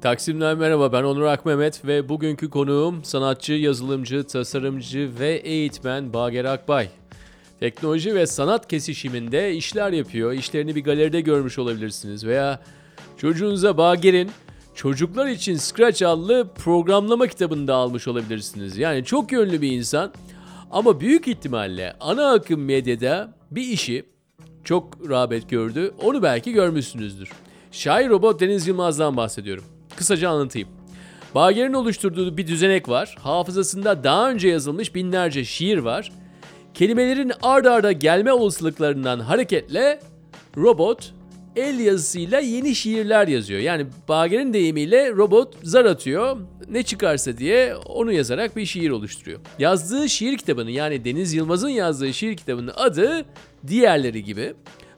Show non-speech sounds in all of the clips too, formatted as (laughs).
Taksim'den merhaba ben Onur Akmehmet ve bugünkü konuğum sanatçı, yazılımcı, tasarımcı ve eğitmen Bager Akbay. Teknoloji ve sanat kesişiminde işler yapıyor. İşlerini bir galeride görmüş olabilirsiniz veya çocuğunuza Bager'in Çocuklar için Scratch adlı programlama kitabını da almış olabilirsiniz. Yani çok yönlü bir insan ama büyük ihtimalle ana akım medyada bir işi çok rağbet gördü. Onu belki görmüşsünüzdür. Şair robot Deniz Yılmaz'dan bahsediyorum. Kısaca anlatayım. Bager'in oluşturduğu bir düzenek var. Hafızasında daha önce yazılmış binlerce şiir var. Kelimelerin ard arda gelme olasılıklarından hareketle robot el yazısıyla yeni şiirler yazıyor. Yani Bager'in deyimiyle robot zar atıyor. Ne çıkarsa diye onu yazarak bir şiir oluşturuyor. Yazdığı şiir kitabını yani Deniz Yılmaz'ın yazdığı şiir kitabının adı diğerleri gibi.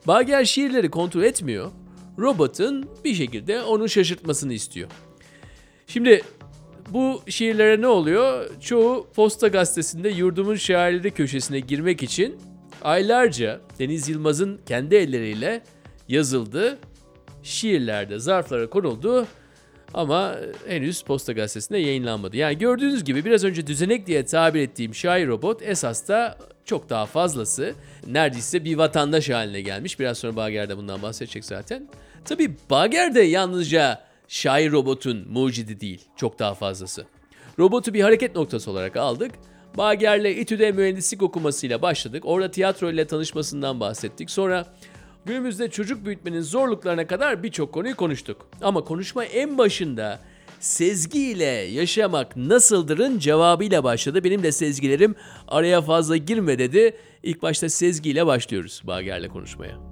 Bager şiirleri kontrol etmiyor. Robotun bir şekilde onu şaşırtmasını istiyor. Şimdi bu şiirlere ne oluyor? Çoğu posta gazetesinde yurdumun şairleri köşesine girmek için aylarca Deniz Yılmaz'ın kendi elleriyle yazıldı. Şiirlerde zarflara konuldu ama henüz Posta Gazetesi'nde yayınlanmadı. Yani gördüğünüz gibi biraz önce düzenek diye tabir ettiğim şair robot esas da çok daha fazlası. Neredeyse bir vatandaş haline gelmiş. Biraz sonra Bager de bundan bahsedecek zaten. Tabi Bager de yalnızca şair robotun mucidi değil. Çok daha fazlası. Robotu bir hareket noktası olarak aldık. Bager'le İTÜ'de mühendislik okumasıyla başladık. Orada tiyatro ile tanışmasından bahsettik. Sonra Günümüzde çocuk büyütmenin zorluklarına kadar birçok konuyu konuştuk. Ama konuşma en başında sezgiyle yaşamak nasıldırın cevabıyla başladı. Benim de sezgilerim araya fazla girme dedi. İlk başta sezgiyle başlıyoruz Bager'le konuşmaya.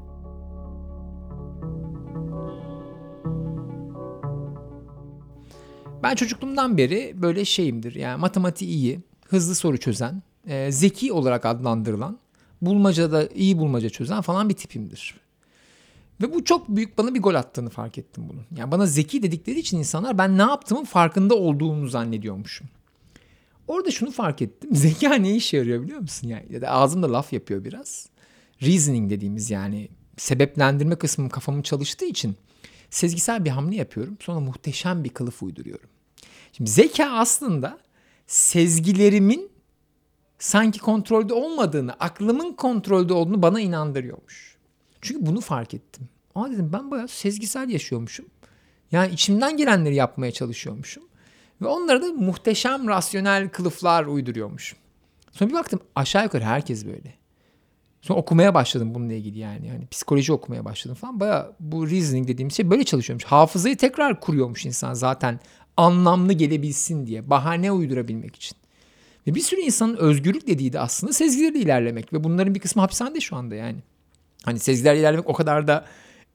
Ben çocukluğumdan beri böyle şeyimdir. Yani matematiği iyi, hızlı soru çözen, e, zeki olarak adlandırılan, bulmacada iyi bulmaca çözen falan bir tipimdir. Ve bu çok büyük bana bir gol attığını fark ettim bunun. Yani bana zeki dedikleri için insanlar ben ne yaptığımın farkında olduğunu zannediyormuşum. Orada şunu fark ettim. (laughs) Zeka ne işe yarıyor biliyor musun? Yani ya da ağzımda laf yapıyor biraz. Reasoning dediğimiz yani sebeplendirme kısmım kafamın çalıştığı için sezgisel bir hamle yapıyorum. Sonra muhteşem bir kılıf uyduruyorum. Şimdi zeka aslında sezgilerimin sanki kontrolde olmadığını, aklımın kontrolde olduğunu bana inandırıyormuş. Çünkü bunu fark ettim. Aa dedim ben bayağı sezgisel yaşıyormuşum. Yani içimden gelenleri yapmaya çalışıyormuşum. Ve onlara da muhteşem rasyonel kılıflar uyduruyormuşum. Sonra bir baktım aşağı yukarı herkes böyle. Sonra okumaya başladım bununla ilgili yani. yani psikoloji okumaya başladım falan. Baya bu reasoning dediğim şey böyle çalışıyormuş. Hafızayı tekrar kuruyormuş insan zaten anlamlı gelebilsin diye. Bahane uydurabilmek için. Ve bir sürü insanın özgürlük dediği de aslında sezgilerle ilerlemek. Ve bunların bir kısmı hapishanede şu anda yani. Hani sezgilerle ilerlemek o kadar da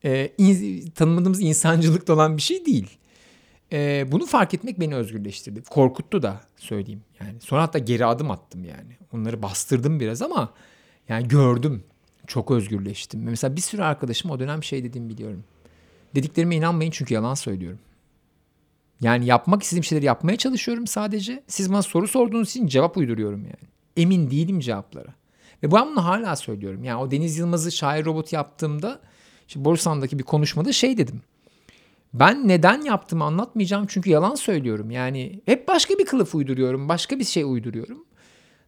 e, in, tanımadığımız insancılıkta olan bir şey değil. E, bunu fark etmek beni özgürleştirdi. Korkuttu da söyleyeyim. Yani sonra hatta geri adım attım yani. Onları bastırdım biraz ama yani gördüm. Çok özgürleştim. Mesela bir sürü arkadaşım o dönem şey dediğimi biliyorum. Dediklerime inanmayın çünkü yalan söylüyorum. Yani yapmak istediğim şeyleri yapmaya çalışıyorum sadece. Siz bana soru sorduğunuz için cevap uyduruyorum yani. Emin değilim cevaplara. Ve ben bunu hala söylüyorum. Yani o Deniz Yılmaz'ı şair robot yaptığımda işte Borusan'daki bir konuşmada şey dedim. Ben neden yaptığımı anlatmayacağım çünkü yalan söylüyorum. Yani hep başka bir kılıf uyduruyorum, başka bir şey uyduruyorum.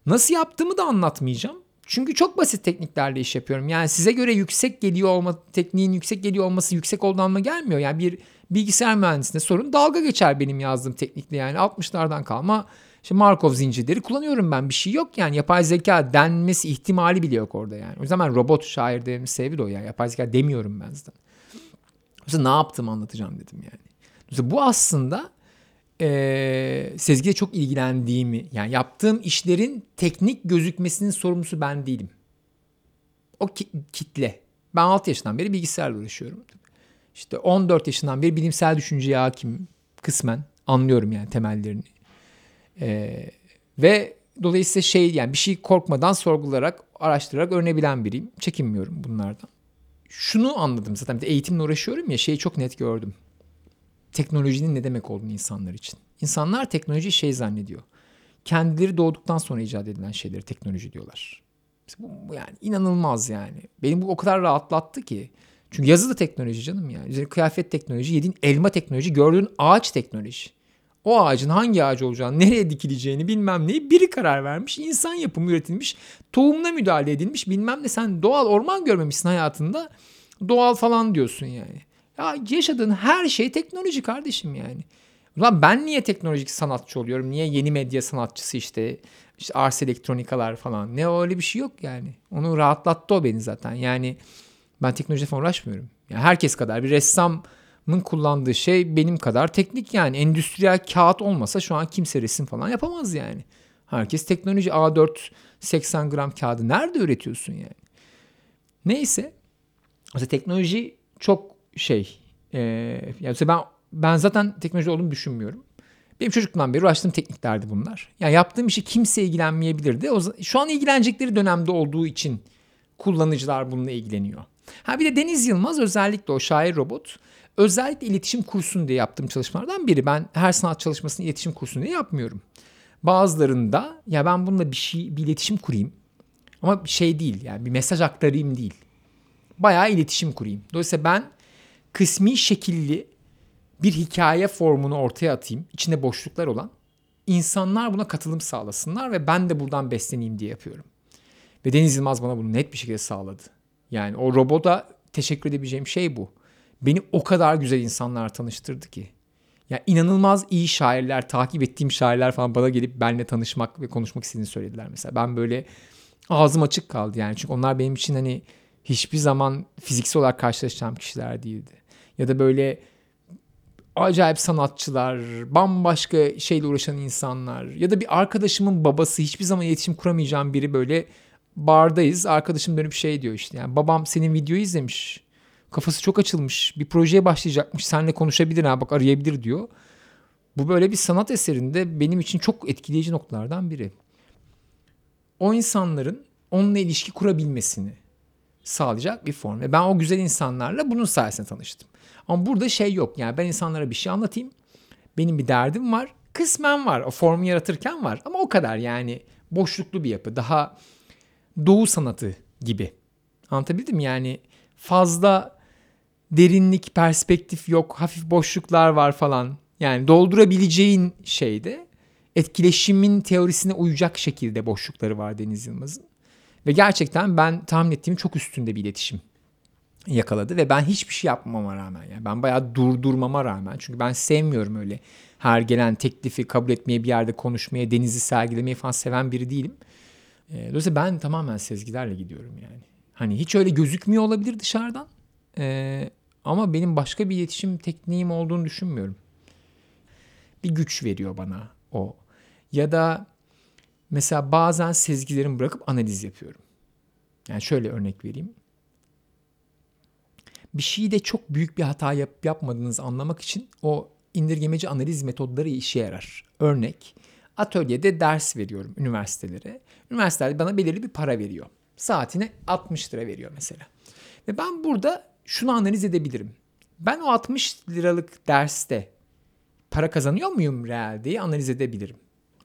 Nasıl yaptığımı da anlatmayacağım. Çünkü çok basit tekniklerle iş yapıyorum. Yani size göre yüksek geliyor olma, tekniğin yüksek geliyor olması yüksek olduğu anlamına gelmiyor. Yani bir bilgisayar mühendisine sorun dalga geçer benim yazdığım teknikle yani 60'lardan kalma işte Markov zincirleri kullanıyorum ben bir şey yok yani yapay zeka denmesi ihtimali bile yok orada yani. O zaman robot şair dememin sebebi o yani yapay zeka demiyorum ben zaten. Mesela ne yaptım anlatacağım dedim yani. Mesela bu aslında e, sezgiyle çok ilgilendiğimi yani yaptığım işlerin teknik gözükmesinin sorumlusu ben değilim. O ki, kitle. Ben 6 yaşından beri bilgisayarla uğraşıyorum. İşte 14 yaşından beri bilimsel düşünceye hakim kısmen anlıyorum yani temellerini. Ee, ve dolayısıyla şey yani bir şey korkmadan sorgularak, araştırarak öğrenebilen biriyim. Çekinmiyorum bunlardan. Şunu anladım zaten eğitimle uğraşıyorum ya şeyi çok net gördüm. Teknolojinin ne demek olduğunu insanlar için. İnsanlar teknoloji şey zannediyor. Kendileri doğduktan sonra icat edilen şeyleri teknoloji diyorlar. Bu, yani inanılmaz yani. Benim bu o kadar rahatlattı ki. Çünkü yazı da teknoloji canım yani. Üzerine kıyafet teknoloji, yediğin elma teknoloji, gördüğün ağaç teknoloji. O ağacın hangi ağaç olacağını, nereye dikileceğini bilmem neyi biri karar vermiş. İnsan yapımı üretilmiş, tohumuna müdahale edilmiş bilmem ne. Sen doğal orman görmemişsin hayatında. Doğal falan diyorsun yani. Ya yaşadığın her şey teknoloji kardeşim yani. Ulan ben niye teknolojik sanatçı oluyorum? Niye yeni medya sanatçısı işte işte Ars Elektronikalar falan. Ne öyle bir şey yok yani. Onu rahatlattı o beni zaten. Yani ben teknoloji falan uğraşmıyorum. Yani herkes kadar bir ressamın kullandığı şey benim kadar teknik yani. Endüstriyel kağıt olmasa şu an kimse resim falan yapamaz yani. Herkes teknoloji A4 80 gram kağıdı nerede üretiyorsun yani? Neyse. Mesela teknoloji çok şey. E, yani ben ben zaten teknoloji olduğumu düşünmüyorum. Benim çocukluğumdan beri uğraştığım tekniklerdi bunlar. Yani yaptığım işi kimse ilgilenmeyebilirdi. O, şu an ilgilenecekleri dönemde olduğu için kullanıcılar bununla ilgileniyor. Ha bir de Deniz Yılmaz özellikle o şair robot özellikle iletişim kursun diye yaptığım çalışmalardan biri. Ben her sanat çalışmasını iletişim kursun diye yapmıyorum. Bazılarında ya ben bununla bir şey bir iletişim kurayım. Ama şey değil yani bir mesaj aktarayım değil. Bayağı iletişim kurayım. Dolayısıyla ben kısmi şekilli bir hikaye formunu ortaya atayım. içinde boşluklar olan. insanlar buna katılım sağlasınlar ve ben de buradan besleneyim diye yapıyorum. Ve Deniz Yılmaz bana bunu net bir şekilde sağladı. Yani o robota teşekkür edebileceğim şey bu. Beni o kadar güzel insanlar tanıştırdı ki. Ya inanılmaz iyi şairler, takip ettiğim şairler falan bana gelip benimle tanışmak ve konuşmak istediğini söylediler mesela. Ben böyle ağzım açık kaldı yani. Çünkü onlar benim için hani hiçbir zaman fiziksel olarak karşılaşacağım kişiler değildi. Ya da böyle acayip sanatçılar, bambaşka şeyle uğraşan insanlar ya da bir arkadaşımın babası hiçbir zaman iletişim kuramayacağım biri böyle bardayız. Arkadaşım dönüp şey diyor işte yani babam senin videoyu izlemiş. Kafası çok açılmış. Bir projeye başlayacakmış. Seninle konuşabilir ha bak arayabilir diyor. Bu böyle bir sanat eserinde benim için çok etkileyici noktalardan biri. O insanların onunla ilişki kurabilmesini sağlayacak bir form. Ve ben o güzel insanlarla bunun sayesinde tanıştım. Ama burada şey yok. Yani ben insanlara bir şey anlatayım. Benim bir derdim var. Kısmen var. O formu yaratırken var. Ama o kadar yani boşluklu bir yapı. Daha doğu sanatı gibi. Anlatabildim? Yani fazla derinlik, perspektif yok. Hafif boşluklar var falan. Yani doldurabileceğin şeyde etkileşimin teorisine uyacak şekilde boşlukları var Deniz Yılmaz'ın. Ve gerçekten ben tahmin ettiğim çok üstünde bir iletişim yakaladı ve ben hiçbir şey yapmama rağmen yani ben bayağı durdurmama rağmen çünkü ben sevmiyorum öyle her gelen teklifi kabul etmeye bir yerde konuşmaya denizi sergilemeyi falan seven biri değilim. E, dolayısıyla ben tamamen sezgilerle gidiyorum yani. Hani hiç öyle gözükmüyor olabilir dışarıdan. E, ama benim başka bir iletişim tekniğim olduğunu düşünmüyorum. Bir güç veriyor bana o. Ya da mesela bazen sezgilerimi bırakıp analiz yapıyorum. Yani şöyle örnek vereyim bir şeyde çok büyük bir hata yap, yapmadığınızı anlamak için o indirgemeci analiz metodları işe yarar. Örnek, atölyede ders veriyorum üniversitelere. Üniversiteler bana belirli bir para veriyor. Saatine 60 lira veriyor mesela. Ve ben burada şunu analiz edebilirim. Ben o 60 liralık derste para kazanıyor muyum reel diye analiz edebilirim.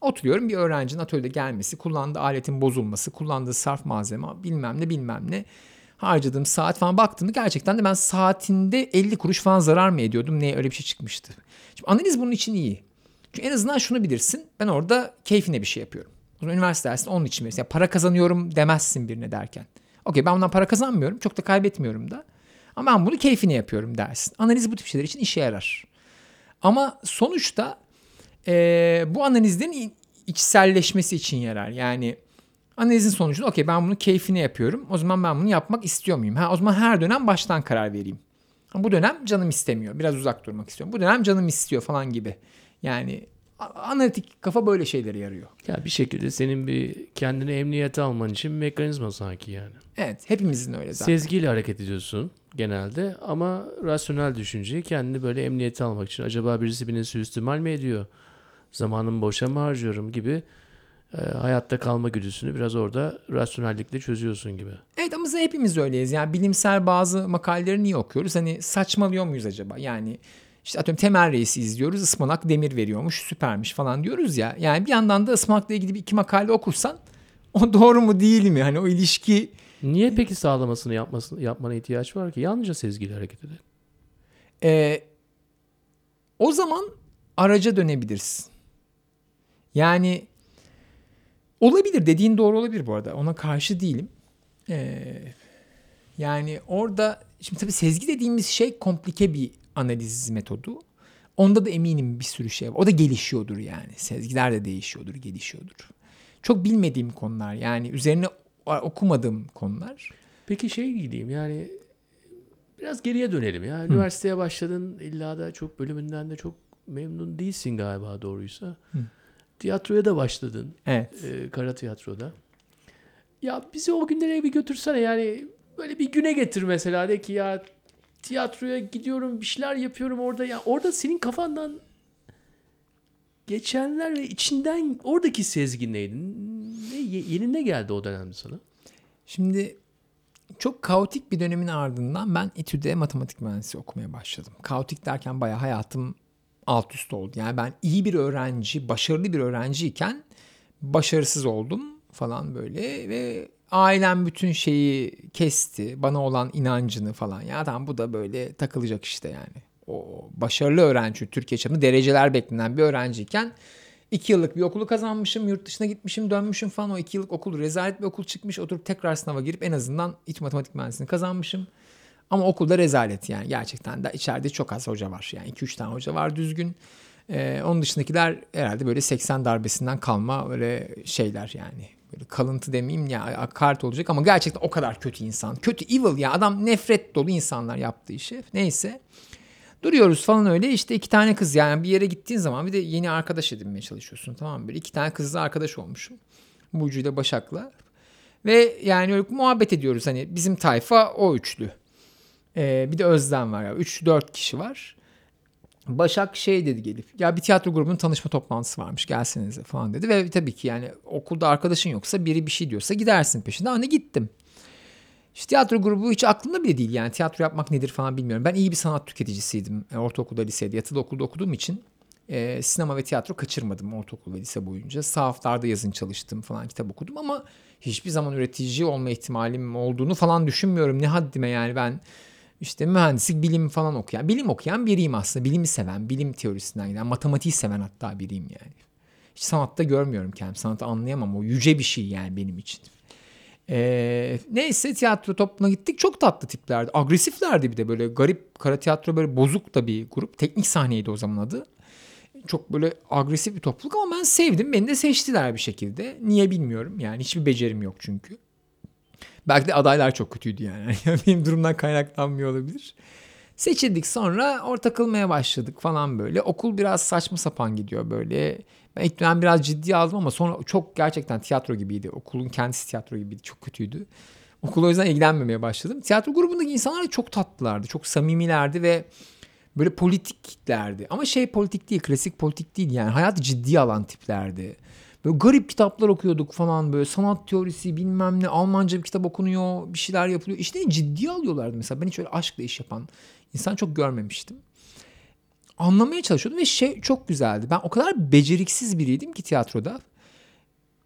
Oturuyorum bir öğrencinin atölyede gelmesi, kullandığı aletin bozulması, kullandığı sarf malzeme bilmem ne bilmem ne harcadığım saat falan baktığımda gerçekten de ben saatinde 50 kuruş falan zarar mı ediyordum? Ne öyle bir şey çıkmıştı. Şimdi analiz bunun için iyi. Çünkü en azından şunu bilirsin. Ben orada keyfine bir şey yapıyorum. O zaman üniversite dersinde onun için verirsin. Yani para kazanıyorum demezsin birine derken. Okey ben bundan para kazanmıyorum. Çok da kaybetmiyorum da. Ama ben bunu keyfine yapıyorum dersin. Analiz bu tip şeyler için işe yarar. Ama sonuçta e, bu analizlerin içselleşmesi için yarar. Yani Analizin sonucunda okey ben bunu keyfine yapıyorum. O zaman ben bunu yapmak istiyor muyum? Ha, o zaman her dönem baştan karar vereyim. Bu dönem canım istemiyor. Biraz uzak durmak istiyorum. Bu dönem canım istiyor falan gibi. Yani analitik kafa böyle şeylere yarıyor. Ya bir şekilde senin bir kendini emniyete alman için bir mekanizma sanki yani. Evet hepimizin öyle zaten. Sezgiyle hareket ediyorsun genelde ama rasyonel düşünceyi kendini böyle emniyete almak için acaba birisi beni suistimal mi ediyor? Zamanımı boşa mı harcıyorum gibi e, hayatta kalma güdüsünü biraz orada rasyonellikle çözüyorsun gibi. Evet ama hepimiz öyleyiz. Yani bilimsel bazı makaleleri niye okuyoruz? Hani saçmalıyor muyuz acaba? Yani İşte atıyorum Temel Reis'i izliyoruz. Ispanak demir veriyormuş. Süpermiş falan diyoruz ya. Yani bir yandan da ıspanakla ilgili bir iki makale okursan o doğru mu değil mi? Hani o ilişki Niye peki sağlamasını yapmasını yapmana ihtiyaç var ki? Yalnızca sezgiyle hareket eder. Ee, o zaman araca dönebilirsin. Yani olabilir dediğin doğru olabilir bu arada. Ona karşı değilim. Ee, yani orada şimdi tabii sezgi dediğimiz şey komplike bir analiz metodu. Onda da eminim bir sürü şey var. O da gelişiyordur yani. Sezgiler de değişiyordur, gelişiyordur. Çok bilmediğim konular yani üzerine okumadığım konular. Peki şey gideyim yani biraz geriye dönelim ya. Üniversiteye başladın illa da çok bölümünden de çok memnun değilsin galiba doğruysa. Hı. Tiyatroya da başladın. Evet. e, kara tiyatroda. Ya bizi o günlere bir götürsene yani böyle bir güne getir mesela de ki ya tiyatroya gidiyorum bir şeyler yapıyorum orada ya orada senin kafandan geçenler ve içinden oradaki sezgin neydi? Ne, ye- yeni ne geldi o dönemde sana? Şimdi çok kaotik bir dönemin ardından ben İTÜ'de matematik mühendisi okumaya başladım. Kaotik derken bayağı hayatım alt üst oldu. Yani ben iyi bir öğrenci, başarılı bir öğrenciyken başarısız oldum falan böyle ve ailem bütün şeyi kesti. Bana olan inancını falan. Ya tamam bu da böyle takılacak işte yani. O başarılı öğrenci, Türkiye çapında dereceler beklenen bir öğrenciyken iki yıllık bir okulu kazanmışım, yurt dışına gitmişim, dönmüşüm falan. O iki yıllık okul rezalet bir okul çıkmış. Oturup tekrar sınava girip en azından İTÜ Matematik Mühendisliğini kazanmışım. Ama okulda rezalet yani gerçekten de içeride çok az hoca var. Yani 2-3 tane hoca var düzgün. Ee, onun dışındakiler herhalde böyle 80 darbesinden kalma böyle şeyler yani. Böyle kalıntı demeyeyim ya hakaret olacak ama gerçekten o kadar kötü insan. Kötü evil ya adam nefret dolu insanlar yaptığı işi. Neyse. Duruyoruz falan öyle işte iki tane kız yani bir yere gittiğin zaman bir de yeni arkadaş edinmeye çalışıyorsun tamam mı? Böyle iki tane kızla arkadaş olmuşum. Burcu ile Başak'la. Ve yani öyle muhabbet ediyoruz hani bizim tayfa o üçlü. Ee, bir de Özlem var ya. 3-4 kişi var. Başak şey dedi gelip ya bir tiyatro grubunun tanışma toplantısı varmış gelsenize falan dedi. Ve tabii ki yani okulda arkadaşın yoksa biri bir şey diyorsa gidersin peşinde. Hani gittim. İşte tiyatro grubu hiç aklımda bile değil yani tiyatro yapmak nedir falan bilmiyorum. Ben iyi bir sanat tüketicisiydim. E, ortaokulda, lisede, yatılı okulda okuduğum için e, sinema ve tiyatro kaçırmadım ortaokul ve lise boyunca. Sahaflarda yazın çalıştım falan kitap okudum ama hiçbir zaman üretici olma ihtimalim olduğunu falan düşünmüyorum. Ne haddime yani ben işte mühendislik, bilim falan okuyan, bilim okuyan biriyim aslında. Bilimi seven, bilim teorisinden giden, matematiği seven hatta biriyim yani. Hiç sanatta görmüyorum kendimi. Sanatı anlayamam. O yüce bir şey yani benim için. Ee, neyse tiyatro topluluğuna gittik. Çok tatlı tiplerdi. Agresiflerdi bir de böyle garip kara tiyatro böyle bozuk da bir grup. Teknik sahneydi o zaman adı. Çok böyle agresif bir topluluk ama ben sevdim. Beni de seçtiler bir şekilde. Niye bilmiyorum. Yani hiçbir becerim yok çünkü. Belki de adaylar çok kötüydü (laughs) yani. Benim durumdan kaynaklanmıyor olabilir. Seçildik sonra orta kılmaya başladık falan böyle. Okul biraz saçma sapan gidiyor böyle. Ben ilk dönem biraz ciddi aldım ama sonra çok gerçekten tiyatro gibiydi. Okulun kendisi tiyatro gibiydi. Çok kötüydü. Okul o yüzden ilgilenmemeye başladım. Tiyatro grubundaki insanlar da çok tatlılardı. Çok samimilerdi ve böyle politiklerdi. Ama şey politik değil, klasik politik değil yani. Hayatı ciddiye alan tiplerdi. Böyle garip kitaplar okuyorduk falan böyle sanat teorisi bilmem ne Almanca bir kitap okunuyor bir şeyler yapılıyor. İşte ciddiye alıyorlardı mesela ben hiç öyle aşkla iş yapan insan çok görmemiştim. Anlamaya çalışıyordum ve şey çok güzeldi. Ben o kadar beceriksiz biriydim ki tiyatroda.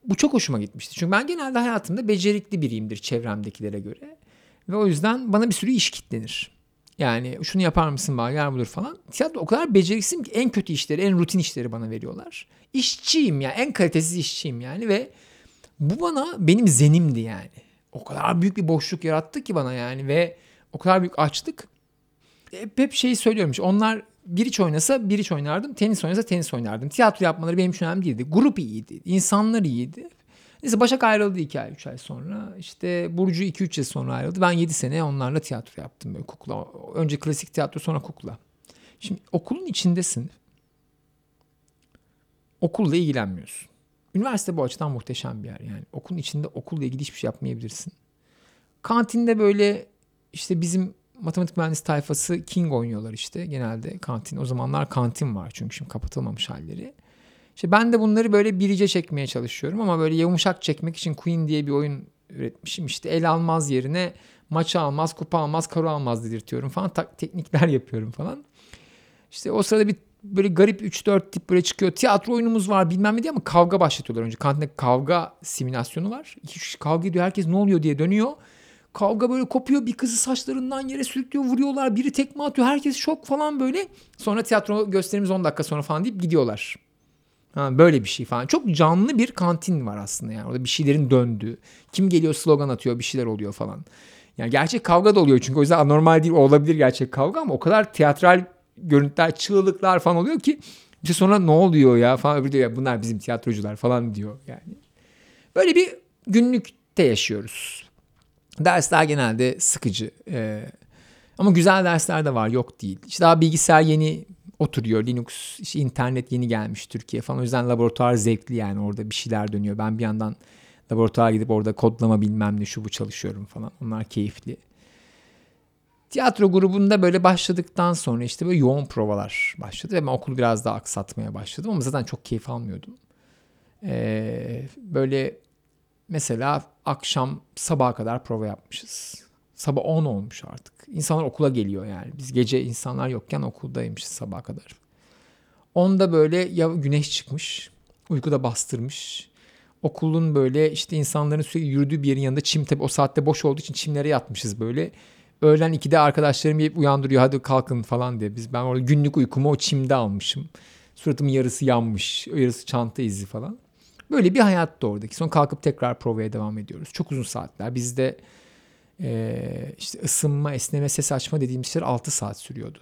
Bu çok hoşuma gitmişti. Çünkü ben genelde hayatımda becerikli biriyimdir çevremdekilere göre. Ve o yüzden bana bir sürü iş kitlenir. Yani şunu yapar mısın bana gel budur falan. Tiyatro o kadar beceriksizim ki en kötü işleri, en rutin işleri bana veriyorlar. İşçiyim ya, en kalitesiz işçiyim yani ve bu bana benim zenimdi yani. O kadar büyük bir boşluk yarattı ki bana yani ve o kadar büyük açlık. Hep, hep şeyi söylüyorum işte onlar bir iç oynasa bir iç oynardım, tenis oynasa tenis oynardım. Tiyatro yapmaları benim için önemli değildi. Grup iyiydi, insanlar iyiydi. Neyse Başak ayrıldı 2 ay 3 ay sonra. İşte Burcu 2-3 yıl sonra ayrıldı. Ben 7 sene onlarla tiyatro yaptım böyle kukla. Önce klasik tiyatro sonra kukla. Şimdi okulun içindesin. Okulla ilgilenmiyorsun. Üniversite bu açıdan muhteşem bir yer yani. Okulun içinde okulla ilgili hiçbir şey yapmayabilirsin. Kantinde böyle işte bizim matematik mühendis tayfası King oynuyorlar işte genelde kantin. O zamanlar kantin var çünkü şimdi kapatılmamış halleri. İşte ben de bunları böyle birice çekmeye çalışıyorum ama böyle yumuşak çekmek için Queen diye bir oyun üretmişim. İşte el almaz yerine maçı almaz, kupa almaz, karo almaz dedirtiyorum falan. Ta- teknikler (laughs) yapıyorum falan. İşte o sırada bir böyle garip 3-4 tip böyle çıkıyor. Tiyatro oyunumuz var bilmem ne diye ama kavga başlatıyorlar önce. Kantinde kavga simülasyonu var. İki kişi kavga ediyor herkes ne oluyor diye dönüyor. Kavga böyle kopuyor bir kızı saçlarından yere sürüklüyor vuruyorlar. Biri tekme atıyor herkes şok falan böyle. Sonra tiyatro gösterimiz 10 dakika sonra falan deyip gidiyorlar. Ha, böyle bir şey falan. Çok canlı bir kantin var aslında yani. Orada bir şeylerin döndüğü. Kim geliyor slogan atıyor bir şeyler oluyor falan. Yani gerçek kavga da oluyor çünkü o yüzden anormal değil olabilir gerçek kavga ama o kadar tiyatral görüntüler, çığlıklar falan oluyor ki işte sonra ne oluyor ya falan öbürü diyor ya bunlar bizim tiyatrocular falan diyor yani. Böyle bir günlükte yaşıyoruz. Dersler genelde sıkıcı. Ee, ama güzel dersler de var yok değil. İşte daha bilgisayar yeni oturuyor. Linux, işte internet yeni gelmiş Türkiye falan. O yüzden laboratuvar zevkli yani orada bir şeyler dönüyor. Ben bir yandan laboratuvara gidip orada kodlama bilmem ne şu bu çalışıyorum falan. Onlar keyifli. Tiyatro grubunda böyle başladıktan sonra işte böyle yoğun provalar başladı. Ve ben okulu biraz daha aksatmaya başladım ama zaten çok keyif almıyordum. Ee, böyle mesela akşam sabaha kadar prova yapmışız. Sabah 10 olmuş artık. İnsanlar okula geliyor yani. Biz gece insanlar yokken okuldaymışız sabaha kadar. Onda böyle ya güneş çıkmış, uykuda bastırmış. Okulun böyle işte insanların sürekli yürüdüğü bir yerin yanında çim tabi o saatte boş olduğu için çimlere yatmışız böyle. Öğlen 2'de arkadaşlarım gelip uyandırıyor hadi kalkın falan diye. Biz ben orada günlük uykumu o çimde almışım. Suratımın yarısı yanmış, yarısı çanta izi falan. Böyle bir hayattı oradaki. Sonra kalkıp tekrar provaya devam ediyoruz. Çok uzun saatler. Bizde e, işte ısınma, esneme, ses açma dediğimiz şeyler 6 saat sürüyordu.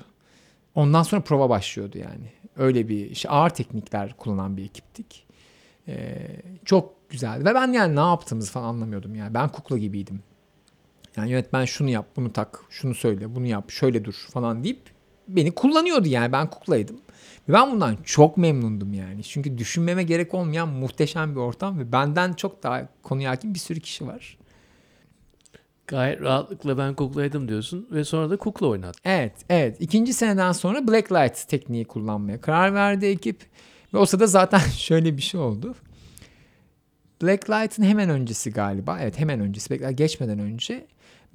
Ondan sonra prova başlıyordu yani. Öyle bir işte ağır teknikler kullanan bir ekiptik. E, çok güzeldi. Ve ben yani ne yaptığımızı falan anlamıyordum yani. Ben kukla gibiydim. Yani yönetmen şunu yap, bunu tak, şunu söyle, bunu yap, şöyle dur falan deyip beni kullanıyordu yani. Ben kuklaydım. Ben bundan çok memnundum yani. Çünkü düşünmeme gerek olmayan muhteşem bir ortam ve benden çok daha konuya hakim bir sürü kişi var. Gayet rahatlıkla ben kuklaydım diyorsun ve sonra da kukla oynattın. Evet, evet. İkinci seneden sonra Blacklight tekniği kullanmaya karar verdi ekip. Ve o sırada zaten (laughs) şöyle bir şey oldu. Blacklight'ın hemen öncesi galiba. Evet hemen öncesi. Blacklight geçmeden önce.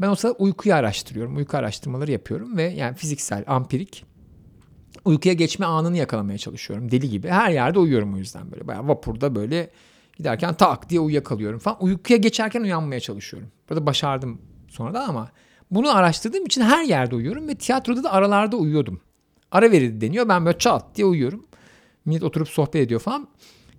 Ben o sırada uykuyu araştırıyorum. Uyku araştırmaları yapıyorum ve yani fiziksel, ampirik uykuya geçme anını yakalamaya çalışıyorum. Deli gibi. Her yerde uyuyorum o yüzden böyle. Bayağı vapurda böyle giderken tak diye uyuyakalıyorum falan. Uykuya geçerken uyanmaya çalışıyorum. Burada başardım sonra da ama bunu araştırdığım için her yerde uyuyorum ve tiyatroda da aralarda uyuyordum. Ara verildi deniyor. Ben böyle çat diye uyuyorum. Millet oturup sohbet ediyor falan.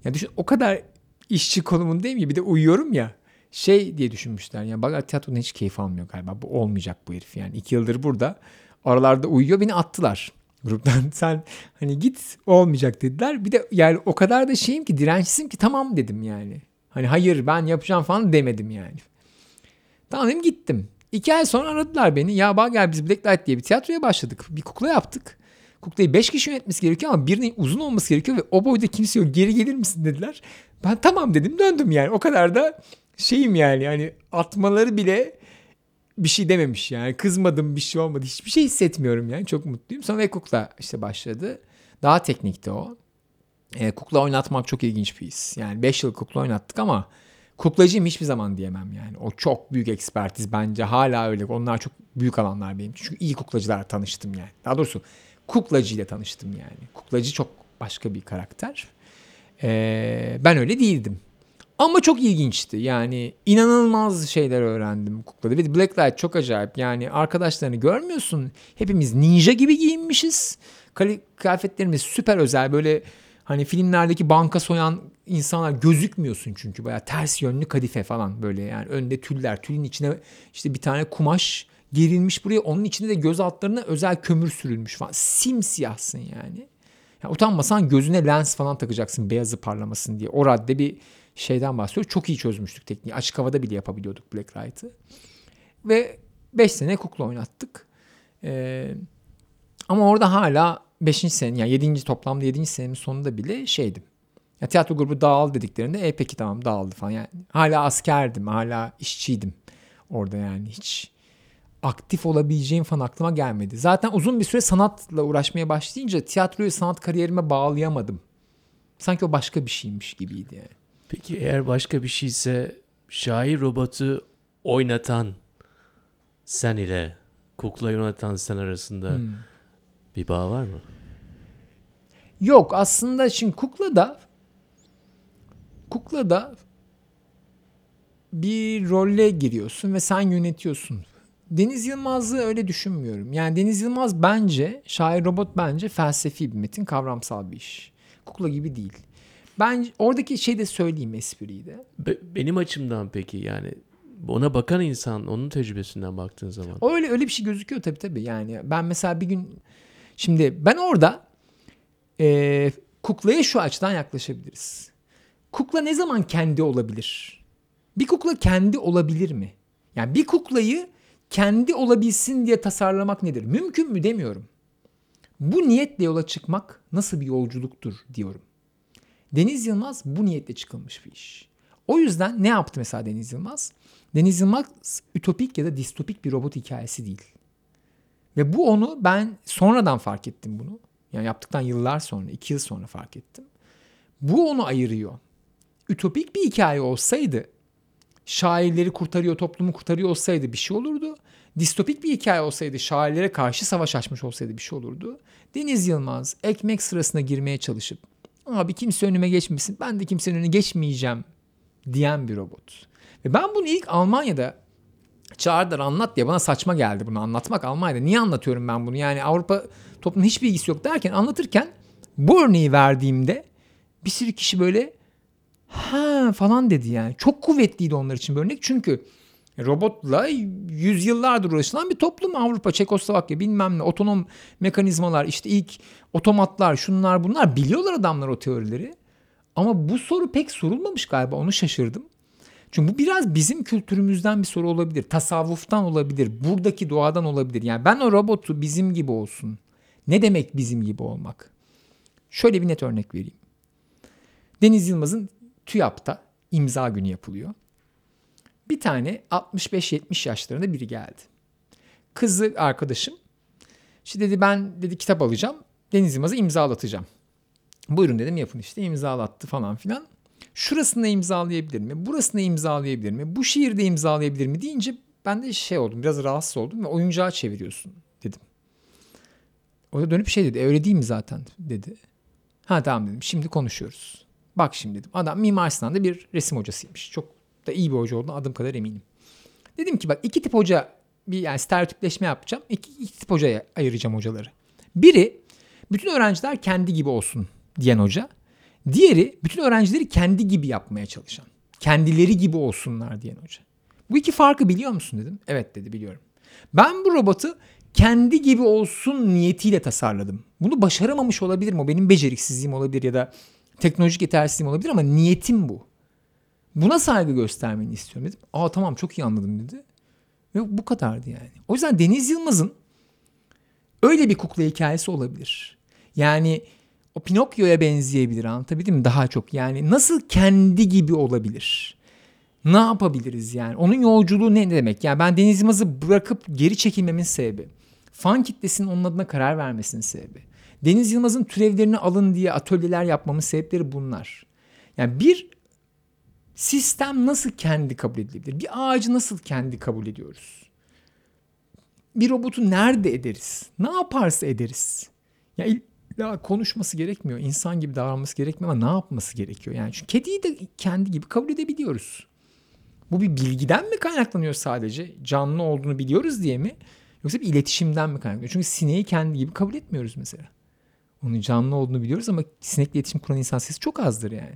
Ya düşün o kadar işçi konumundayım ya bir de uyuyorum ya. Şey diye düşünmüşler ya bak tiyatroda hiç keyif almıyor galiba. Bu olmayacak bu herif yani. iki yıldır burada aralarda uyuyor beni attılar gruptan. (laughs) Sen hani git olmayacak dediler. Bir de yani o kadar da şeyim ki dirençsizim ki tamam dedim yani. Hani hayır ben yapacağım falan demedim yani. Tamam dedim gittim. İki ay sonra aradılar beni. Ya bak gel biz Blacklight diye bir tiyatroya başladık. Bir kukla yaptık. Kuklayı 5 kişi yönetmesi gerekiyor ama birinin uzun olması gerekiyor ve o boyda kimse yok. Geri gelir misin dediler. Ben tamam dedim döndüm yani. O kadar da şeyim yani. Yani atmaları bile bir şey dememiş yani. Kızmadım bir şey olmadı. Hiçbir şey hissetmiyorum yani. Çok mutluyum. Sonra ve kukla işte başladı. Daha teknikti o. E, kukla oynatmak çok ilginç bir his. Yani 5 yıl kukla oynattık ama kuklacıyım hiçbir zaman diyemem yani. O çok büyük ekspertiz bence. Hala öyle. Onlar çok büyük alanlar benim. Çünkü iyi kuklacılarla tanıştım yani. Daha doğrusu kuklacıyla tanıştım yani. Kuklacı çok başka bir karakter. Ee, ben öyle değildim. Ama çok ilginçti. Yani inanılmaz şeyler öğrendim kuklada. Ve Blacklight çok acayip. Yani arkadaşlarını görmüyorsun. Hepimiz ninja gibi giyinmişiz. Kıyafetlerimiz süper özel. Böyle hani filmlerdeki banka soyan insanlar gözükmüyorsun çünkü. Baya ters yönlü kadife falan böyle yani. Önde tüller. Tülün içine işte bir tane kumaş gerilmiş buraya. Onun içinde de göz altlarına özel kömür sürülmüş falan. Simsiyahsın yani. yani utanmasan gözüne lens falan takacaksın beyazı parlamasın diye. O radde bir şeyden bahsediyor. Çok iyi çözmüştük tekniği. Açık havada bile yapabiliyorduk Blacklight'ı. Ve 5 sene kukla oynattık. Ee, ama orada hala 5. sene yani 7. toplamda 7. senenin sonunda bile şeydim. Ya tiyatro grubu dağıl dediklerinde e peki tamam dağıldı falan. Yani hala askerdim, hala işçiydim orada yani hiç aktif olabileceğim falan aklıma gelmedi. Zaten uzun bir süre sanatla uğraşmaya başlayınca tiyatroyu sanat kariyerime bağlayamadım. Sanki o başka bir şeymiş gibiydi yani. Peki eğer başka bir şeyse şair robotu oynatan sen ile kukla oynatan sen arasında Hmm. bir bağ var mı? Yok aslında şimdi kukla da kukla da bir rolle giriyorsun ve sen yönetiyorsun. Deniz Yılmaz'ı öyle düşünmüyorum. Yani Deniz Yılmaz bence, şair robot bence felsefi bir metin, kavramsal bir iş. Kukla gibi değil. Ben oradaki şey de söyleyeyim espriyi de. Be- benim açımdan peki yani ona bakan insan onun tecrübesinden baktığın zaman. O öyle öyle bir şey gözüküyor tabii tabii. Yani ben mesela bir gün şimdi ben orada e, kuklaya şu açıdan yaklaşabiliriz. Kukla ne zaman kendi olabilir? Bir kukla kendi olabilir mi? Yani bir kuklayı kendi olabilsin diye tasarlamak nedir? Mümkün mü demiyorum. Bu niyetle yola çıkmak nasıl bir yolculuktur diyorum. Deniz Yılmaz bu niyetle çıkılmış bir iş. O yüzden ne yaptı mesela Deniz Yılmaz? Deniz Yılmaz ütopik ya da distopik bir robot hikayesi değil. Ve bu onu ben sonradan fark ettim bunu. Yani yaptıktan yıllar sonra, iki yıl sonra fark ettim. Bu onu ayırıyor. Ütopik bir hikaye olsaydı, şairleri kurtarıyor, toplumu kurtarıyor olsaydı bir şey olurdu. Distopik bir hikaye olsaydı, şairlere karşı savaş açmış olsaydı bir şey olurdu. Deniz Yılmaz ekmek sırasına girmeye çalışıp, abi kimse önüme geçmesin, ben de kimsenin önüne geçmeyeceğim diyen bir robot. Ve ben bunu ilk Almanya'da çağırdılar anlat diye bana saçma geldi bunu anlatmak Almanya'da. Niye anlatıyorum ben bunu? Yani Avrupa toplumun hiçbir ilgisi yok derken anlatırken bu örneği verdiğimde bir sürü kişi böyle ha falan dedi yani. Çok kuvvetliydi onlar için bir örnek. Çünkü robotla yüzyıllardır uğraşılan bir toplum Avrupa, Çekoslovakya bilmem ne otonom mekanizmalar işte ilk otomatlar şunlar bunlar biliyorlar adamlar o teorileri. Ama bu soru pek sorulmamış galiba onu şaşırdım. Çünkü bu biraz bizim kültürümüzden bir soru olabilir. Tasavvuftan olabilir. Buradaki doğadan olabilir. Yani ben o robotu bizim gibi olsun. Ne demek bizim gibi olmak? Şöyle bir net örnek vereyim. Deniz Yılmaz'ın TÜYAP'ta imza günü yapılıyor. Bir tane 65-70 yaşlarında biri geldi. Kızı arkadaşım. İşte dedi ben dedi kitap alacağım. Deniz Yılmaz'a imzalatacağım. Buyurun dedim yapın işte imzalattı falan filan. Şurasını imzalayabilir mi? Burasını imzalayabilir mi? Bu şiirde imzalayabilir mi deyince ben de şey oldum biraz rahatsız oldum ve oyuncağa çeviriyorsun dedim. O da dönüp şey dedi öyle değil mi zaten dedi. Ha tamam dedim şimdi konuşuyoruz. Bak şimdi dedim adam Mimar Sinan'da bir resim hocasıymış. Çok da iyi bir hoca olduğuna adım kadar eminim. Dedim ki bak iki tip hoca bir yani stereotipleşme yapacağım. İki, iki tip hocaya ayıracağım hocaları. Biri bütün öğrenciler kendi gibi olsun diyen hoca. Diğeri bütün öğrencileri kendi gibi yapmaya çalışan. Kendileri gibi olsunlar diyen hoca. Bu iki farkı biliyor musun dedim. Evet dedi biliyorum. Ben bu robotu kendi gibi olsun niyetiyle tasarladım. Bunu başaramamış olabilirim. O benim beceriksizliğim olabilir ya da teknolojik yetersizliğim olabilir ama niyetim bu. Buna saygı göstermeni istiyorum dedim. Aa tamam çok iyi anladım dedi. Ve bu kadardı yani. O yüzden Deniz Yılmaz'ın öyle bir kukla hikayesi olabilir. Yani o Pinokyo'ya benzeyebilir anlatabildim mi? Daha çok yani nasıl kendi gibi olabilir? Ne yapabiliriz yani? Onun yolculuğu ne demek? Yani ben Deniz Yılmaz'ı bırakıp geri çekilmemin sebebi. Fan kitlesinin onun adına karar vermesinin sebebi. Deniz Yılmaz'ın türevlerini alın diye atölyeler yapmamın sebepleri bunlar. Yani bir sistem nasıl kendi kabul edilebilir? Bir ağacı nasıl kendi kabul ediyoruz? Bir robotu nerede ederiz? Ne yaparsa ederiz? Ya illa konuşması gerekmiyor. İnsan gibi davranması gerekmiyor ama ne yapması gerekiyor? Yani çünkü kediyi de kendi gibi kabul edebiliyoruz. Bu bir bilgiden mi kaynaklanıyor sadece? Canlı olduğunu biliyoruz diye mi? Yoksa bir iletişimden mi kaynaklanıyor? Çünkü sineği kendi gibi kabul etmiyoruz mesela. Onun canlı olduğunu biliyoruz ama sinekle iletişim kuran insan sayısı çok azdır yani.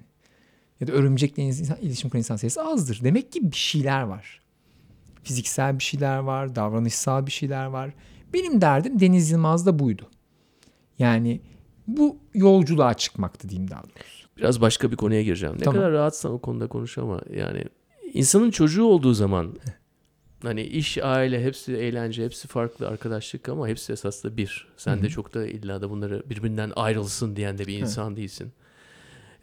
Ya da örümcekle iletişim kuran insan sayısı azdır. Demek ki bir şeyler var. Fiziksel bir şeyler var, davranışsal bir şeyler var. Benim derdim Deniz Yılmaz'da buydu. Yani bu yolculuğa çıkmaktı diyeyim daha doğrusu. Biraz başka bir konuya gireceğim. Ne Tamam. kadar rahatsan o konuda konuş ama yani insanın çocuğu olduğu zaman hani iş, aile hepsi eğlence, hepsi farklı arkadaşlık ama hepsi esas da bir. Sen de çok da illa da bunları birbirinden ayrılsın diyen de bir insan değilsin.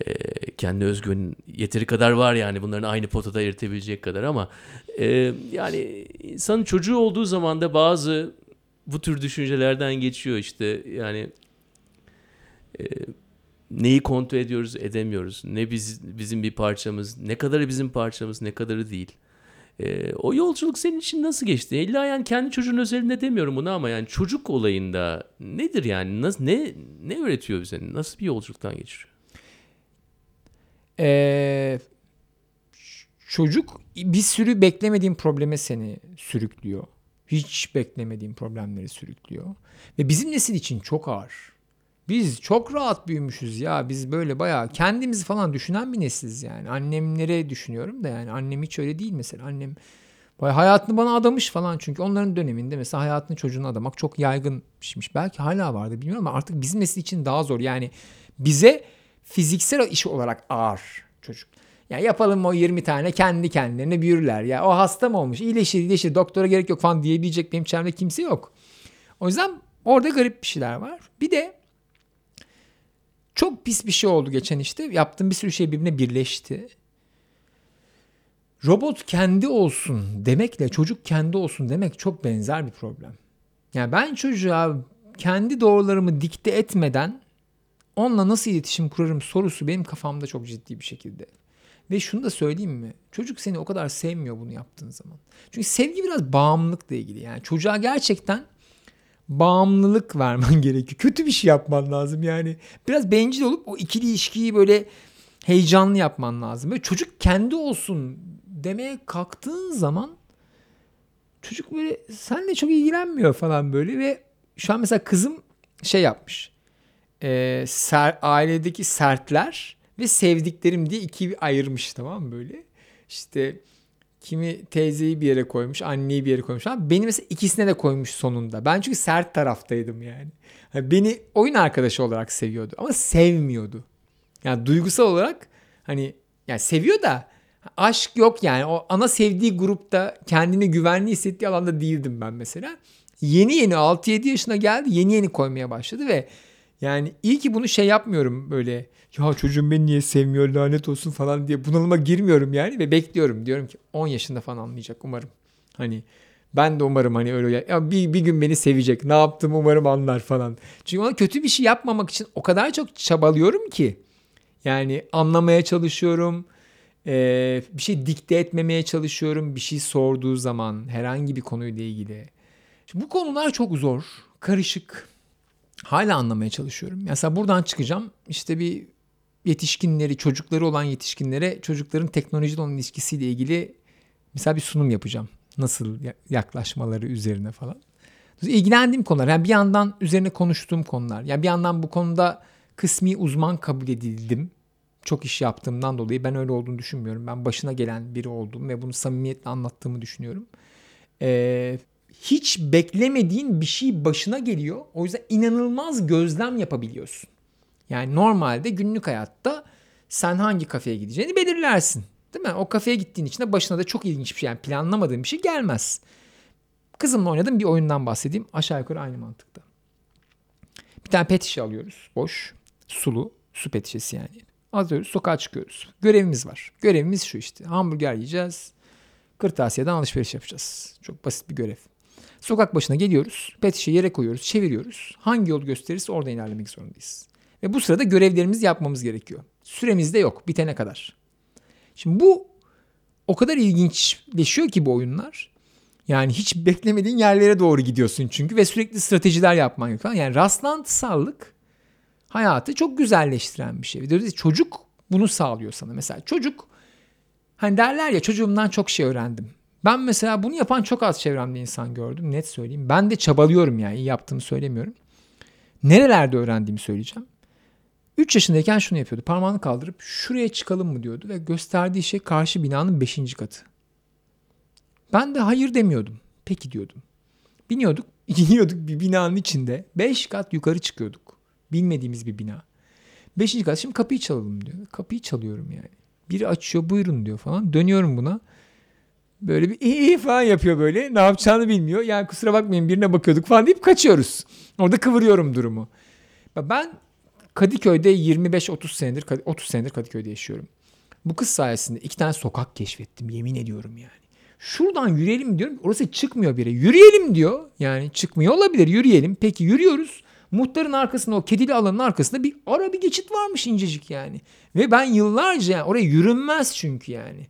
Ee, kendi özgüvenin yeteri kadar var yani bunların aynı potada eritebilecek kadar ama e, yani insanın çocuğu olduğu zaman da bazı bu tür düşüncelerden geçiyor işte yani neyi kontrol ediyoruz edemiyoruz ne biz bizim bir parçamız ne kadarı bizim parçamız ne kadarı değil Ee, o yolculuk senin için nasıl geçti? İlla yani kendi çocuğun özelinde demiyorum bunu ama yani çocuk olayında nedir yani? Nasıl, ne ne öğretiyor bize? Nasıl bir yolculuktan geçiriyor? Ee, çocuk bir sürü beklemediğin probleme seni sürüklüyor. Hiç beklemediğin problemleri sürüklüyor. Ve bizim nesil için çok ağır. Biz çok rahat büyümüşüz ya. Biz böyle bayağı kendimizi falan düşünen bir nesiliz yani. Annemlere düşünüyorum da yani annem hiç öyle değil mesela. Annem bayağı hayatını bana adamış falan. Çünkü onların döneminde mesela hayatını çocuğuna adamak çok yaygınmış. Belki hala vardı bilmiyorum ama artık bizim nesil için daha zor. Yani bize fiziksel iş olarak ağır çocuk. Ya yapalım o 20 tane kendi kendilerine büyürler. Ya o hasta mı olmuş? İyileşir iyileşir doktora gerek yok falan diyebilecek benim çevremde kimse yok. O yüzden orada garip bir şeyler var. Bir de çok pis bir şey oldu geçen işte. Yaptığım bir sürü şey birbirine birleşti. Robot kendi olsun demekle çocuk kendi olsun demek çok benzer bir problem. Yani ben çocuğa kendi doğrularımı dikte etmeden onunla nasıl iletişim kurarım sorusu benim kafamda çok ciddi bir şekilde. Ve şunu da söyleyeyim mi? Çocuk seni o kadar sevmiyor bunu yaptığın zaman. Çünkü sevgi biraz bağımlılıkla ilgili. Yani çocuğa gerçekten bağımlılık (laughs) vermen gerekiyor. Kötü bir şey yapman lazım yani. Biraz bencil olup o ikili ilişkiyi böyle heyecanlı yapman lazım. Böyle çocuk kendi olsun demeye kalktığın zaman çocuk böyle senle çok ilgilenmiyor falan böyle ve şu an mesela kızım şey yapmış. E, ser, ailedeki sertler ve sevdiklerim diye ikiye ayırmış tamam mı böyle. İşte kimi teyzeyi bir yere koymuş, anneyi bir yere koymuş. Ama beni mesela ikisine de koymuş sonunda. Ben çünkü sert taraftaydım yani. yani beni oyun arkadaşı olarak seviyordu ama sevmiyordu. Yani duygusal olarak hani yani seviyor da aşk yok yani. O ana sevdiği grupta kendini güvenli hissettiği alanda değildim ben mesela. Yeni yeni 6-7 yaşına geldi. Yeni yeni koymaya başladı ve yani iyi ki bunu şey yapmıyorum böyle ya çocuğum beni niye sevmiyor lanet olsun falan diye bunalıma girmiyorum yani ve bekliyorum. Diyorum ki 10 yaşında falan anlayacak umarım. Hani ben de umarım hani öyle ya bir, bir gün beni sevecek. Ne yaptım umarım anlar falan. Çünkü ona kötü bir şey yapmamak için o kadar çok çabalıyorum ki. Yani anlamaya çalışıyorum. Ee, bir şey dikte etmemeye çalışıyorum. Bir şey sorduğu zaman herhangi bir konuyla ilgili. Şimdi bu konular çok zor. Karışık. Hala anlamaya çalışıyorum. Mesela buradan çıkacağım. İşte bir yetişkinleri, çocukları olan yetişkinlere çocukların teknolojiyle olan ilişkisiyle ilgili mesela bir sunum yapacağım. Nasıl yaklaşmaları üzerine falan. İlgilendiğim konular. Yani bir yandan üzerine konuştuğum konular. Yani bir yandan bu konuda kısmi uzman kabul edildim. Çok iş yaptığımdan dolayı ben öyle olduğunu düşünmüyorum. Ben başına gelen biri oldum ve bunu samimiyetle anlattığımı düşünüyorum. Ee, hiç beklemediğin bir şey başına geliyor. O yüzden inanılmaz gözlem yapabiliyorsun. Yani normalde günlük hayatta sen hangi kafeye gideceğini belirlersin. Değil mi? O kafeye gittiğin için de başına da çok ilginç bir şey yani planlamadığın bir şey gelmez. Kızımla oynadığım bir oyundan bahsedeyim. Aşağı yukarı aynı mantıkta. Bir tane pet şişe alıyoruz. Boş. Sulu. Su pet şişesi yani. Alıyoruz. Sokağa çıkıyoruz. Görevimiz var. Görevimiz şu işte. Hamburger yiyeceğiz. Kırtasiye'den alışveriş yapacağız. Çok basit bir görev. Sokak başına geliyoruz. Pet şişeyi yere koyuyoruz. Çeviriyoruz. Hangi yol gösterirse orada ilerlemek zorundayız. Ve bu sırada görevlerimizi yapmamız gerekiyor. Süremiz de yok bitene kadar. Şimdi bu o kadar ilginçleşiyor ki bu oyunlar. Yani hiç beklemediğin yerlere doğru gidiyorsun çünkü ve sürekli stratejiler yapman gerekiyor. Yani rastlantısallık hayatı çok güzelleştiren bir şey. Ve çocuk bunu sağlıyor sana. Mesela çocuk hani derler ya çocuğumdan çok şey öğrendim. Ben mesela bunu yapan çok az çevremde insan gördüm. Net söyleyeyim. Ben de çabalıyorum yani. iyi yaptığımı söylemiyorum. Nerelerde öğrendiğimi söyleyeceğim. 3 yaşındayken şunu yapıyordu. Parmağını kaldırıp şuraya çıkalım mı diyordu ve gösterdiği şey karşı binanın 5. katı. Ben de hayır demiyordum. Peki diyordum. Biniyorduk, (laughs) iniyorduk bir binanın içinde. 5 kat yukarı çıkıyorduk. Bilmediğimiz bir bina. 5. kat şimdi kapıyı çalalım diyor. Kapıyı çalıyorum yani. Biri açıyor buyurun diyor falan. Dönüyorum buna. Böyle bir iyi falan yapıyor böyle. Ne yapacağını bilmiyor. Yani kusura bakmayın birine bakıyorduk falan deyip kaçıyoruz. Orada kıvırıyorum durumu. Ben Kadıköy'de 25-30 senedir 30 senedir Kadıköy'de yaşıyorum. Bu kız sayesinde iki tane sokak keşfettim yemin ediyorum yani. Şuradan yürüyelim diyorum. Orası çıkmıyor biri. Yürüyelim diyor. Yani çıkmıyor olabilir. Yürüyelim. Peki yürüyoruz. Muhtarın arkasında o kedili alanın arkasında bir ara bir geçit varmış incecik yani. Ve ben yıllarca yani oraya yürünmez çünkü yani.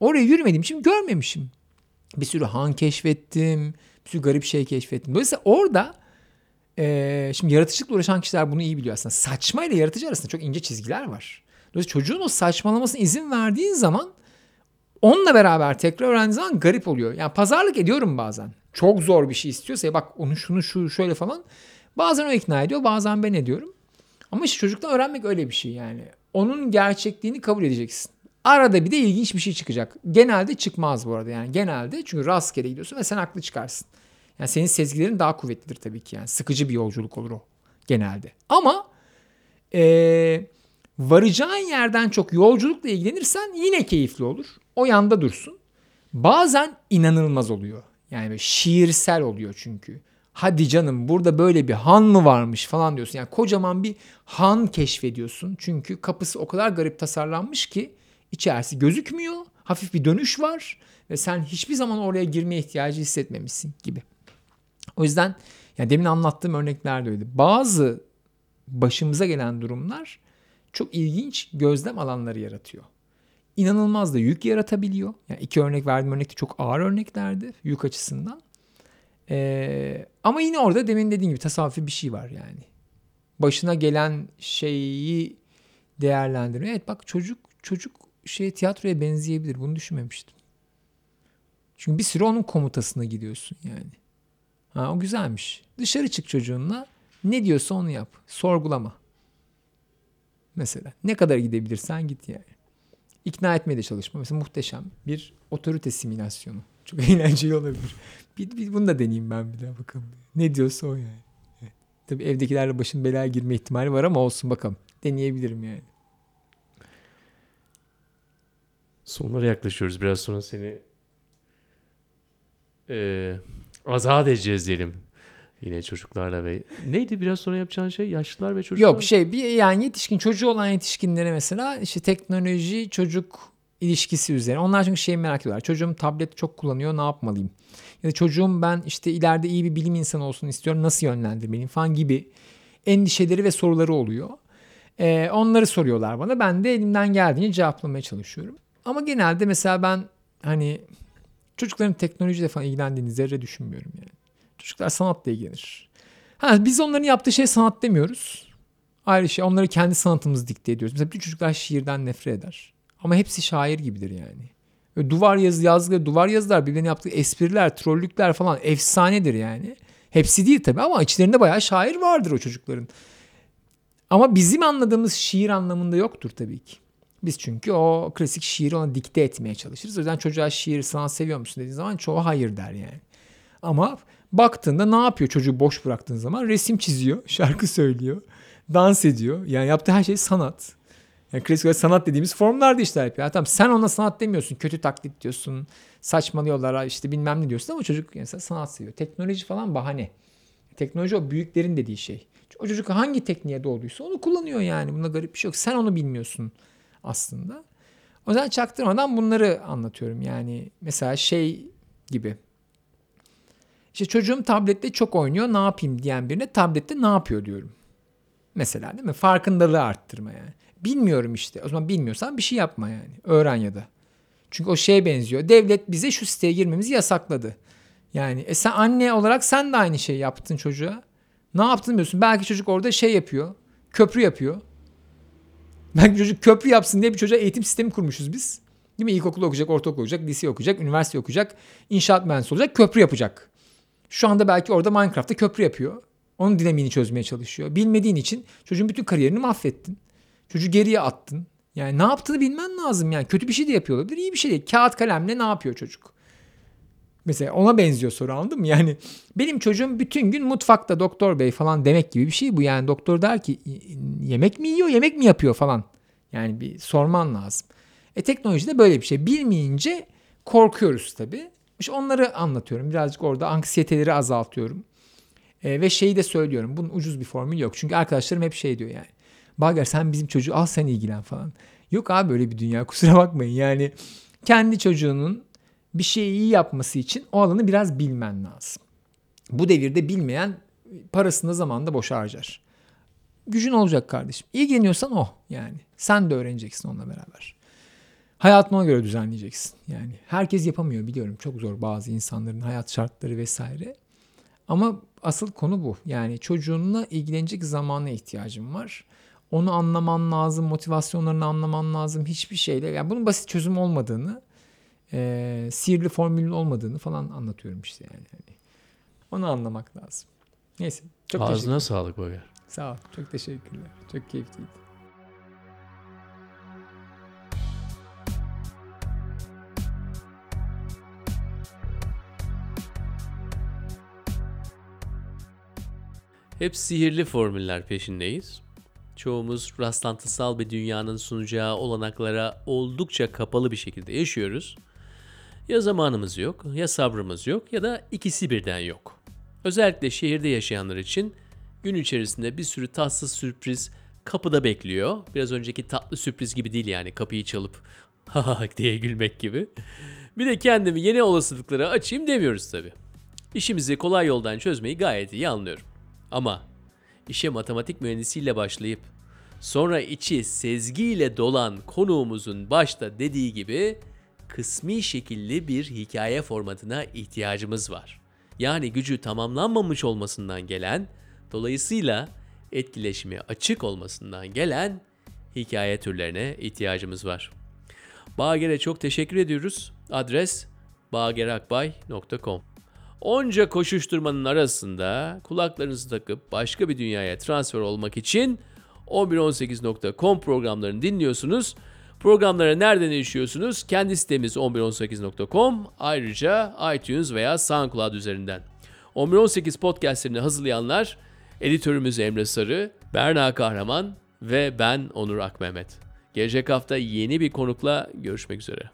Oraya yürümediğim için görmemişim. Bir sürü han keşfettim. Bir sürü garip şey keşfettim. Dolayısıyla orada e, şimdi yaratıcılıkla uğraşan kişiler bunu iyi biliyor aslında. Saçma ile yaratıcı arasında çok ince çizgiler var. Dolayısıyla çocuğun o saçmalamasına izin verdiğin zaman onunla beraber tekrar öğrendiğin zaman garip oluyor. Yani pazarlık ediyorum bazen. Çok zor bir şey istiyorsa ya bak onu şunu şu şöyle falan. Bazen o ikna ediyor bazen ben ediyorum. Ama işte çocuktan öğrenmek öyle bir şey yani. Onun gerçekliğini kabul edeceksin. Arada bir de ilginç bir şey çıkacak. Genelde çıkmaz bu arada yani. Genelde çünkü rastgele gidiyorsun ve sen haklı çıkarsın. Yani senin sezgilerin daha kuvvetlidir tabii ki yani. Sıkıcı bir yolculuk olur o genelde. Ama ee, varacağın yerden çok yolculukla ilgilenirsen yine keyifli olur. O yanda dursun. Bazen inanılmaz oluyor. Yani şiirsel oluyor çünkü. Hadi canım burada böyle bir han mı varmış falan diyorsun. Yani kocaman bir han keşfediyorsun. Çünkü kapısı o kadar garip tasarlanmış ki içerisi gözükmüyor. Hafif bir dönüş var ve sen hiçbir zaman oraya girmeye ihtiyacı hissetmemişsin gibi. O yüzden yani demin anlattığım örnekler de öyle. Bazı başımıza gelen durumlar çok ilginç gözlem alanları yaratıyor. İnanılmaz da yük yaratabiliyor. Yani iki örnek verdiğim örnek de çok ağır örneklerdi yük açısından. Ee, ama yine orada demin dediğim gibi tasavvufi bir şey var yani. Başına gelen şeyi değerlendirme. Evet bak çocuk çocuk şey tiyatroya benzeyebilir. Bunu düşünmemiştim. Çünkü bir süre onun komutasına gidiyorsun yani. Ha, o güzelmiş. Dışarı çık çocuğunla. Ne diyorsa onu yap. Sorgulama. Mesela ne kadar gidebilirsen git yani. İkna etmeye de çalışma. Mesela muhteşem bir otorite simülasyonu. Çok (laughs) eğlenceli olabilir. Bir, bir bunu da deneyeyim ben bir daha bakalım. Ne diyorsa o yani. Evet. Tabii evdekilerle başın belaya girme ihtimali var ama olsun bakalım. Deneyebilirim yani. Sonlara yaklaşıyoruz. Biraz sonra seni e, azat edeceğiz diyelim. Yine çocuklarla ve neydi biraz sonra yapacağın şey yaşlılar ve çocuklar? Yok şey bir yani yetişkin çocuğu olan yetişkinlere mesela işte teknoloji çocuk ilişkisi üzerine. Onlar çünkü şeyi merak ediyorlar. Çocuğum tablet çok kullanıyor ne yapmalıyım? Ya da çocuğum ben işte ileride iyi bir bilim insanı olsun istiyorum nasıl yönlendirmeliyim falan gibi endişeleri ve soruları oluyor. Ee, onları soruyorlar bana. Ben de elimden geldiğince cevaplamaya çalışıyorum. Ama genelde mesela ben hani çocukların teknolojiyle falan ilgilendiğini zerre düşünmüyorum yani. Çocuklar sanatla ilgilenir. Ha, biz onların yaptığı şey sanat demiyoruz. Ayrı şey. Onları kendi sanatımızı dikte ediyoruz. Mesela bütün çocuklar şiirden nefret eder. Ama hepsi şair gibidir yani. Böyle duvar yazı yazdıkları duvar yazılar birbirine yaptığı espriler, trollükler falan efsanedir yani. Hepsi değil tabii ama içlerinde bayağı şair vardır o çocukların. Ama bizim anladığımız şiir anlamında yoktur tabii ki. Biz çünkü o klasik şiiri ona dikte etmeye çalışırız. O yüzden çocuğa şiir sanat seviyor musun dediğin zaman çoğu hayır der yani. Ama baktığında ne yapıyor çocuğu boş bıraktığın zaman? Resim çiziyor, (laughs) şarkı söylüyor, dans ediyor. Yani yaptığı her şey sanat. Yani klasik olarak sanat dediğimiz formlarda işte hep. Ya tamam sen ona sanat demiyorsun. Kötü taklit diyorsun. Saçmalıyorlar işte bilmem ne diyorsun ama çocuk mesela sanat seviyor. Teknoloji falan bahane. Teknoloji o büyüklerin dediği şey. O çocuk hangi tekniğe doğduysa onu kullanıyor yani. Bunda garip bir şey yok. Sen onu bilmiyorsun aslında. O yüzden çaktırmadan bunları anlatıyorum. Yani mesela şey gibi. İşte çocuğum tablette çok oynuyor ne yapayım diyen birine tablette ne yapıyor diyorum. Mesela değil mi? Farkındalığı arttırma yani. Bilmiyorum işte. O zaman bilmiyorsan bir şey yapma yani. Öğren ya da. Çünkü o şeye benziyor. Devlet bize şu siteye girmemizi yasakladı. Yani e sen anne olarak sen de aynı şeyi yaptın çocuğa. Ne yaptın biliyorsun. Belki çocuk orada şey yapıyor. Köprü yapıyor. Belki çocuk köprü yapsın diye bir çocuğa eğitim sistemi kurmuşuz biz. Değil mi? İlkokul okuyacak, ortaokul okuyacak, lise okuyacak, üniversite okuyacak, inşaat mühendisi olacak, köprü yapacak. Şu anda belki orada Minecraft'ta köprü yapıyor. Onun dinamiğini çözmeye çalışıyor. Bilmediğin için çocuğun bütün kariyerini mahvettin. Çocuğu geriye attın. Yani ne yaptığını bilmen lazım yani. Kötü bir şey de yapıyor olabilir, iyi bir şey değil. Kağıt kalemle ne yapıyor çocuk? Mesela ona benziyor soru anladın mı? Yani benim çocuğum bütün gün mutfakta doktor bey falan demek gibi bir şey bu. Yani doktor der ki yemek mi yiyor, yemek mi yapıyor falan. Yani bir sorman lazım. E teknolojide böyle bir şey. Bilmeyince korkuyoruz tabii. İşte onları anlatıyorum. Birazcık orada anksiyeteleri azaltıyorum. E, ve şeyi de söylüyorum. Bunun ucuz bir formül yok. Çünkü arkadaşlarım hep şey diyor yani. Bager sen bizim çocuğu al sen ilgilen falan. Yok abi böyle bir dünya (laughs) kusura bakmayın. Yani kendi çocuğunun bir şeyi iyi yapması için o alanı biraz bilmen lazım. Bu devirde bilmeyen parasını zamanında boş harcar. Gücün olacak kardeşim. İlgileniyorsan o yani. Sen de öğreneceksin onunla beraber. Hayatını ona göre düzenleyeceksin. Yani herkes yapamıyor biliyorum. Çok zor bazı insanların hayat şartları vesaire. Ama asıl konu bu. Yani çocuğunla ilgilenecek zamana ihtiyacın var. Onu anlaman lazım, motivasyonlarını anlaman lazım. Hiçbir şeyle. Yani bunun basit çözüm olmadığını, e, sihirli formülün olmadığını falan anlatıyorum işte yani. Hani onu anlamak lazım. Neyse. Çok Ağzına sağlık Bager. Sağ ol. Çok teşekkürler. Çok keyifliydi. Hep sihirli formüller peşindeyiz. Çoğumuz rastlantısal bir dünyanın sunacağı olanaklara oldukça kapalı bir şekilde yaşıyoruz. Ya zamanımız yok, ya sabrımız yok ya da ikisi birden yok. Özellikle şehirde yaşayanlar için gün içerisinde bir sürü tatsız sürpriz kapıda bekliyor. Biraz önceki tatlı sürpriz gibi değil yani kapıyı çalıp (laughs) ha diye gülmek gibi. Bir de kendimi yeni olasılıklara açayım demiyoruz tabii. İşimizi kolay yoldan çözmeyi gayet iyi anlıyorum. Ama işe matematik mühendisiyle başlayıp sonra içi sezgiyle dolan konuğumuzun başta dediği gibi kısmi şekilli bir hikaye formatına ihtiyacımız var. Yani gücü tamamlanmamış olmasından gelen, dolayısıyla etkileşime açık olmasından gelen hikaye türlerine ihtiyacımız var. Bager'e çok teşekkür ediyoruz. Adres bagerakbay.com Onca koşuşturmanın arasında kulaklarınızı takıp başka bir dünyaya transfer olmak için 1118.com programlarını dinliyorsunuz. Programlara nereden erişiyorsunuz? Kendi sitemiz 1118.com ayrıca iTunes veya SoundCloud üzerinden. 1118 podcastlerini hazırlayanlar editörümüz Emre Sarı, Berna Kahraman ve ben Onur Akmehmet. Gelecek hafta yeni bir konukla görüşmek üzere.